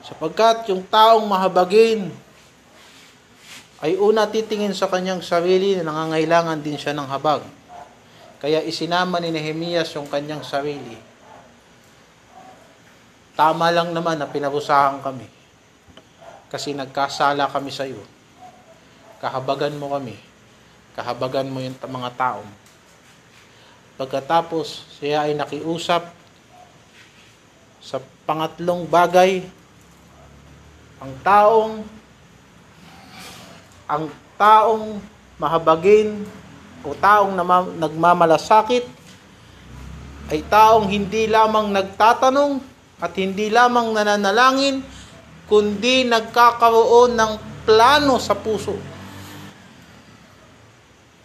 S1: Sapagkat yung taong mahabagin ay una titingin sa kanyang sarili na nangangailangan din siya ng habag. Kaya isinama ni Nehemias yung kanyang sarili. Tama lang naman na pinarusahan kami. Kasi nagkasala kami sa iyo kahabagan mo kami, kahabagan mo yung mga tao. Pagkatapos, siya ay nakiusap sa pangatlong bagay, ang taong ang taong mahabagin o taong nagmamalasakit ay taong hindi lamang nagtatanong at hindi lamang nananalangin kundi nagkakaroon ng plano sa puso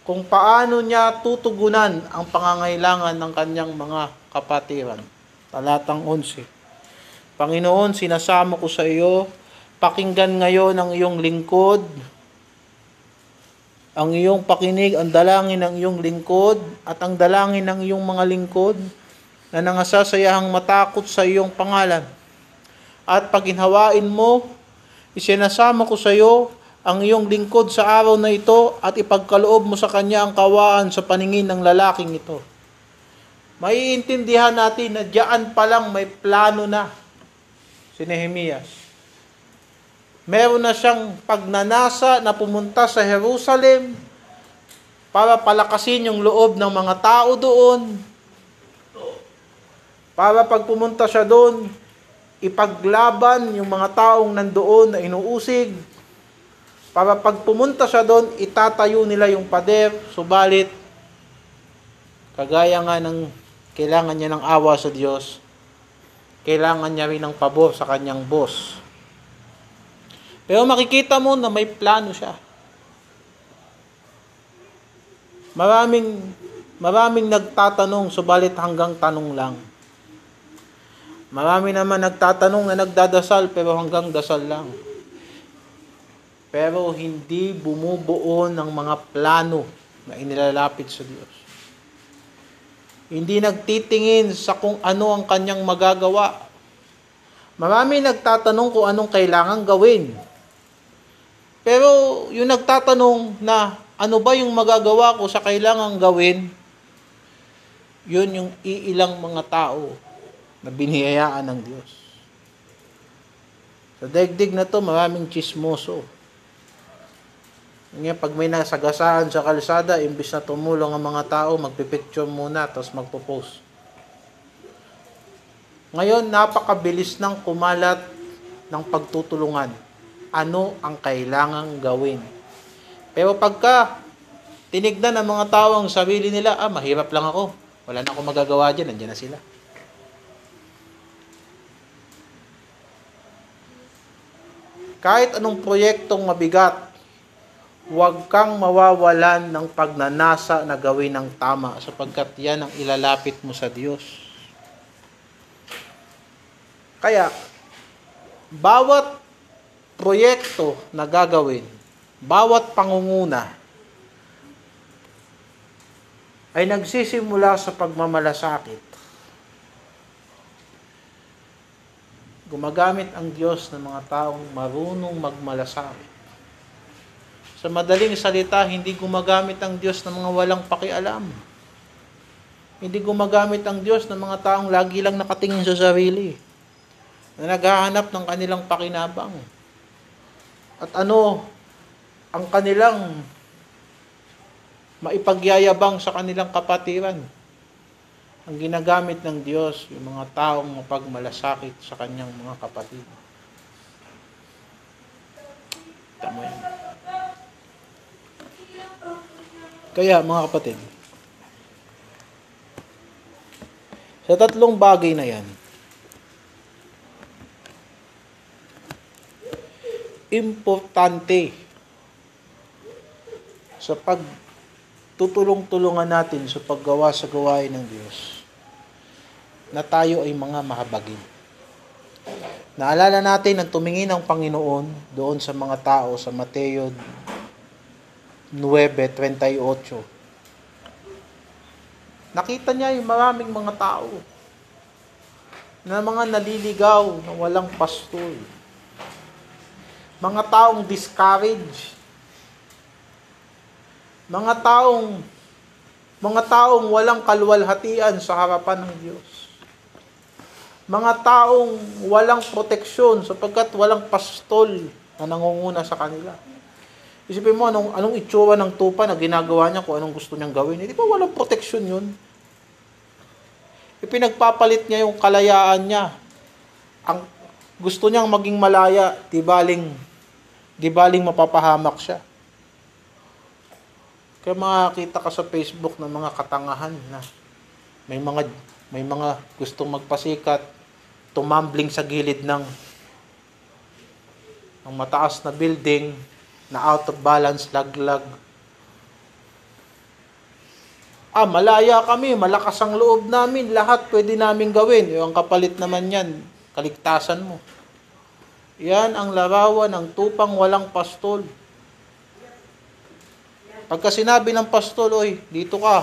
S1: kung paano niya tutugunan ang pangangailangan ng kanyang mga kapatiran. Talatang 11. Panginoon, sinasamo ko sa iyo, pakinggan ngayon ang iyong lingkod, ang iyong pakinig, ang dalangin ng iyong lingkod, at ang dalangin ng iyong mga lingkod, na nangasasayahang matakot sa iyong pangalan. At paginhawain mo, isinasama ko sa iyo ang iyong lingkod sa araw na ito at ipagkaloob mo sa kanya ang kawaan sa paningin ng lalaking ito. Maiintindihan natin na diyan pa lang may plano na si Nehemias. Meron na siyang pagnanasa na pumunta sa Jerusalem para palakasin yung loob ng mga tao doon. Para pag pumunta siya doon, ipaglaban yung mga taong nandoon na inuusig, para pag pumunta siya doon, itatayo nila yung pader, subalit, kagaya nga ng kailangan niya ng awa sa Diyos, kailangan niya rin ng pabor sa kanyang boss. Pero makikita mo na may plano siya. Maraming maraming nagtatanong subalit hanggang tanong lang. Marami naman nagtatanong na nagdadasal pero hanggang dasal lang pero hindi bumubuo ng mga plano na inilalapit sa Diyos. Hindi nagtitingin sa kung ano ang kanyang magagawa. Marami nagtatanong kung anong kailangan gawin. Pero yung nagtatanong na ano ba yung magagawa ko sa kailangan gawin, yun yung iilang mga tao na binihayaan ng Diyos. Sa daigdig na to, maraming chismoso. Ngayon, pag may nasagasaan sa kalsada, imbis na tumulong ang mga tao, magpipicture muna, tapos magpo-post. Ngayon, napakabilis ng kumalat ng pagtutulungan. Ano ang kailangang gawin? Pero pagka tinignan ng mga tao ang sarili nila, ah, mahirap lang ako. Wala na akong magagawa dyan, nandiyan na sila. Kahit anong proyektong mabigat, huwag kang mawawalan ng pagnanasa na gawin ng tama sapagkat yan ang ilalapit mo sa Diyos. Kaya, bawat proyekto na gagawin, bawat pangunguna, ay nagsisimula sa pagmamalasakit. Gumagamit ang Diyos ng mga taong marunong magmalasakit. Sa madaling salita, hindi gumagamit ang Diyos ng mga walang pakialam. Hindi gumagamit ang Diyos ng mga taong lagi lang nakatingin sa sarili. Na naghahanap ng kanilang pakinabang. At ano ang kanilang maipagyayabang sa kanilang kapatiran. Ang ginagamit ng Diyos, yung mga taong mapagmalasakit sa kanyang mga kapatid. Tama yan. Kaya mga kapatid, sa tatlong bagay na yan, importante sa pag tutulong-tulungan natin sa paggawa sa gawain ng Diyos na tayo ay mga mahabagin. Naalala natin ang tumingin ng Panginoon doon sa mga tao sa Mateo 9.38. Nakita niya yung maraming mga tao na mga naliligaw na walang pastol. Mga taong discouraged mga taong mga taong walang kalwalhatian sa harapan ng Diyos. Mga taong walang proteksyon sapagkat walang pastol na nangunguna sa kanila. Isipin mo, anong, anong itsura ng tupa na ginagawa niya kung anong gusto niyang gawin. Hindi ba walang proteksyon yun? Ipinagpapalit niya yung kalayaan niya. Ang gusto niyang maging malaya, di baling, di baling mapapahamak siya. Kaya makakita ka sa Facebook ng mga katangahan na may mga may mga gustong magpasikat, tumambling sa gilid ng ng mataas na building na out of balance, laglag. Ah, malaya kami, malakas ang loob namin, lahat pwede namin gawin. Yung kapalit naman yan, kaligtasan mo. Yan ang larawan ng tupang walang pastol. Pagka sinabi ng pastol, oy, dito ka.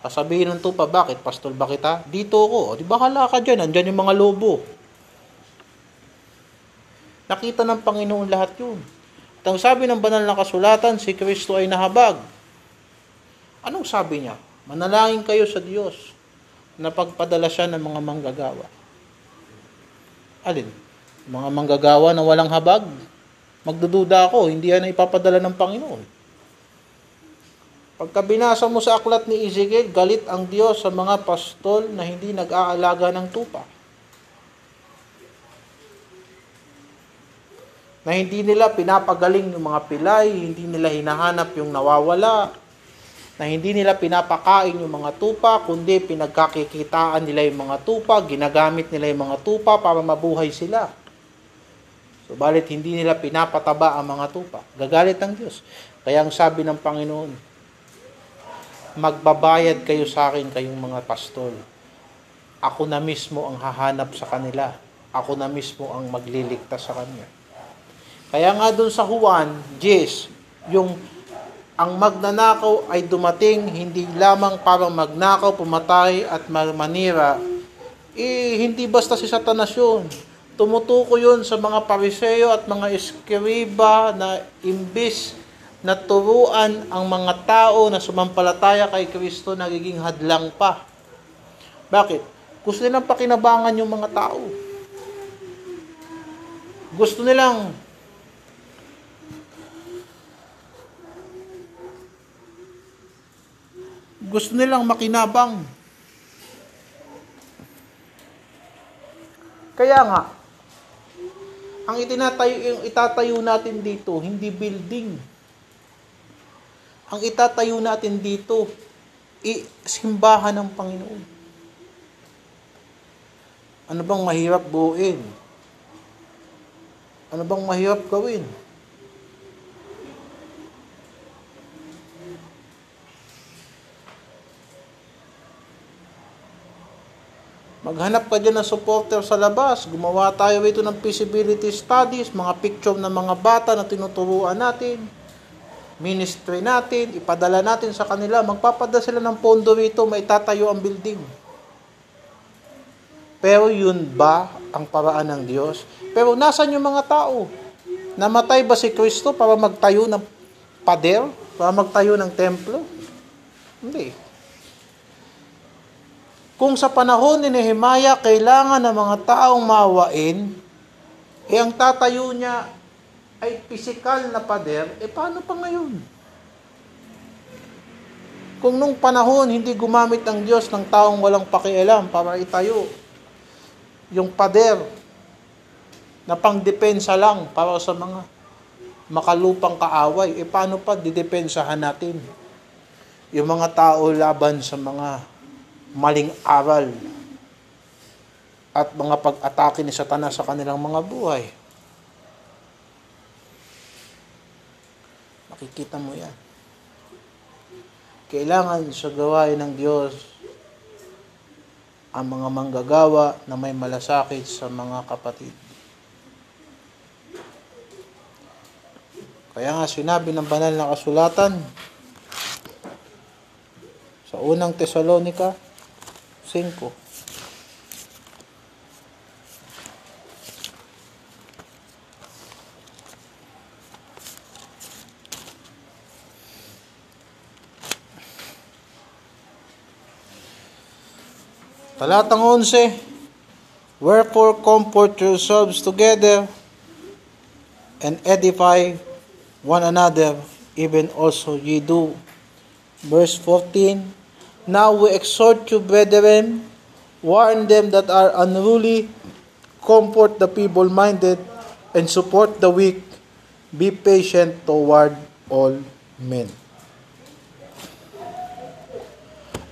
S1: Sasabihin ng tupa, bakit? Pastol ba kita? Dito ako. O, di bahala ka dyan. Andyan yung mga lobo. Nakita ng Panginoon lahat yun. At ang sabi ng banal na kasulatan, si Kristo ay nahabag. Anong sabi niya? Manalangin kayo sa Diyos na pagpadala siya ng mga manggagawa. Alin? Mga manggagawa na walang habag? Magdududa ako, hindi yan ipapadala ng Panginoon. Pagka binasa mo sa aklat ni Ezekiel, galit ang Diyos sa mga pastol na hindi nag-aalaga ng tupa. Na hindi nila pinapagaling yung mga pilay, hindi nila hinahanap yung nawawala, na hindi nila pinapakain yung mga tupa, kundi pinagkakikitaan nila yung mga tupa, ginagamit nila yung mga tupa para mabuhay sila. So, balit hindi nila pinapataba ang mga tupa. Gagalit ang Diyos. Kaya ang sabi ng Panginoon, magbabayad kayo sa akin kayong mga pastol. Ako na mismo ang hahanap sa kanila. Ako na mismo ang magliligtas sa kanila. Kaya nga doon sa Juan, Jess, yung ang magnanakaw ay dumating hindi lamang para magnakaw, pumatay at manira. Eh, hindi basta si Satanas yun. Tumutuko yun sa mga pariseyo at mga eskriba na imbis na turuan ang mga tao na sumampalataya kay Kristo nagiging hadlang pa. Bakit? Gusto nilang pakinabangan yung mga tao. Gusto nilang gusto nilang makinabang. Kaya nga, ang itinatayo, yung itatayo natin dito, hindi building. Ang itatayo natin dito, i simbahan ng Panginoon. Ano bang mahirap buuin? Ano bang mahirap gawin? Maghanap ka dyan ng supporter sa labas. Gumawa tayo ito ng feasibility studies, mga picture ng mga bata na tinuturuan natin, ministry natin, ipadala natin sa kanila. Magpapadala sila ng pondo rito, may tatayo ang building. Pero yun ba ang paraan ng Diyos? Pero nasan yung mga tao? Namatay ba si Kristo para magtayo ng pader? Para magtayo ng templo? Hindi. Kung sa panahon ni Nehemiah kailangan ng mga taong mawain, eh ang tatayo niya ay pisikal na pader, eh paano pa ngayon? Kung nung panahon hindi gumamit ang Diyos ng taong walang pakialam para itayo yung pader na pangdepensa lang para sa mga makalupang kaaway, eh paano pa didepensahan natin yung mga tao laban sa mga maling aral at mga pag-atake ni Satanas sa kanilang mga buhay. Makikita mo yan. Kailangan sa gawain ng Diyos ang mga manggagawa na may malasakit sa mga kapatid. Kaya nga sinabi ng banal na kasulatan sa unang Tesalonika 5. Talatang 11, Wherefore comfort yourselves together and edify one another, even also ye do. Verse 14, Now we exhort you, brethren, warn them that are unruly, comfort the feeble-minded, and support the weak. Be patient toward all men.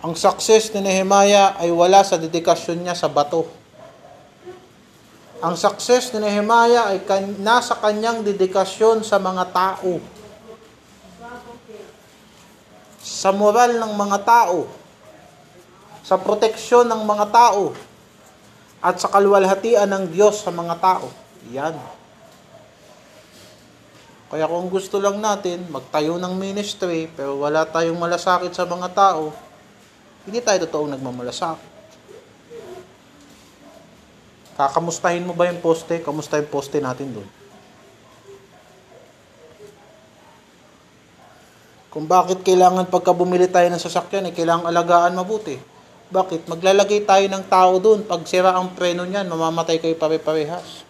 S1: Ang success ni Nehemiah ay wala sa dedikasyon niya sa bato. Ang success ni Nehemiah ay nasa kanyang dedikasyon sa mga tao. Sa moral ng mga tao. Sa proteksyon ng mga tao. At sa kaluwalhatian ng Diyos sa mga tao. Yan. Kaya kung gusto lang natin magtayo ng ministry pero wala tayong malasakit sa mga tao, hindi tayo totoong nagmamalasakit. Kakamustahin mo ba yung poste? Kamusta yung poste natin doon? Kung bakit kailangan pagka bumili tayo ng sasakyan, eh, kailangan alagaan mabuti. Bakit? Maglalagay tayo ng tao doon. Pag sira ang preno niyan, mamamatay kayo pare-parehas.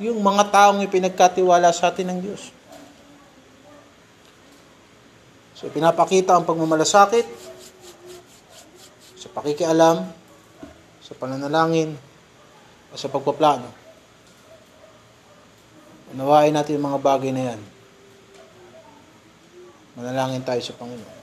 S1: Yung mga taong ipinagkatiwala sa atin ng Diyos. So, pinapakita ang pagmamalasakit sa pakikialam, sa pananalangin, o sa pagpaplano. Unawain natin mga bagay na yan. Manalangin tayo sa Panginoon.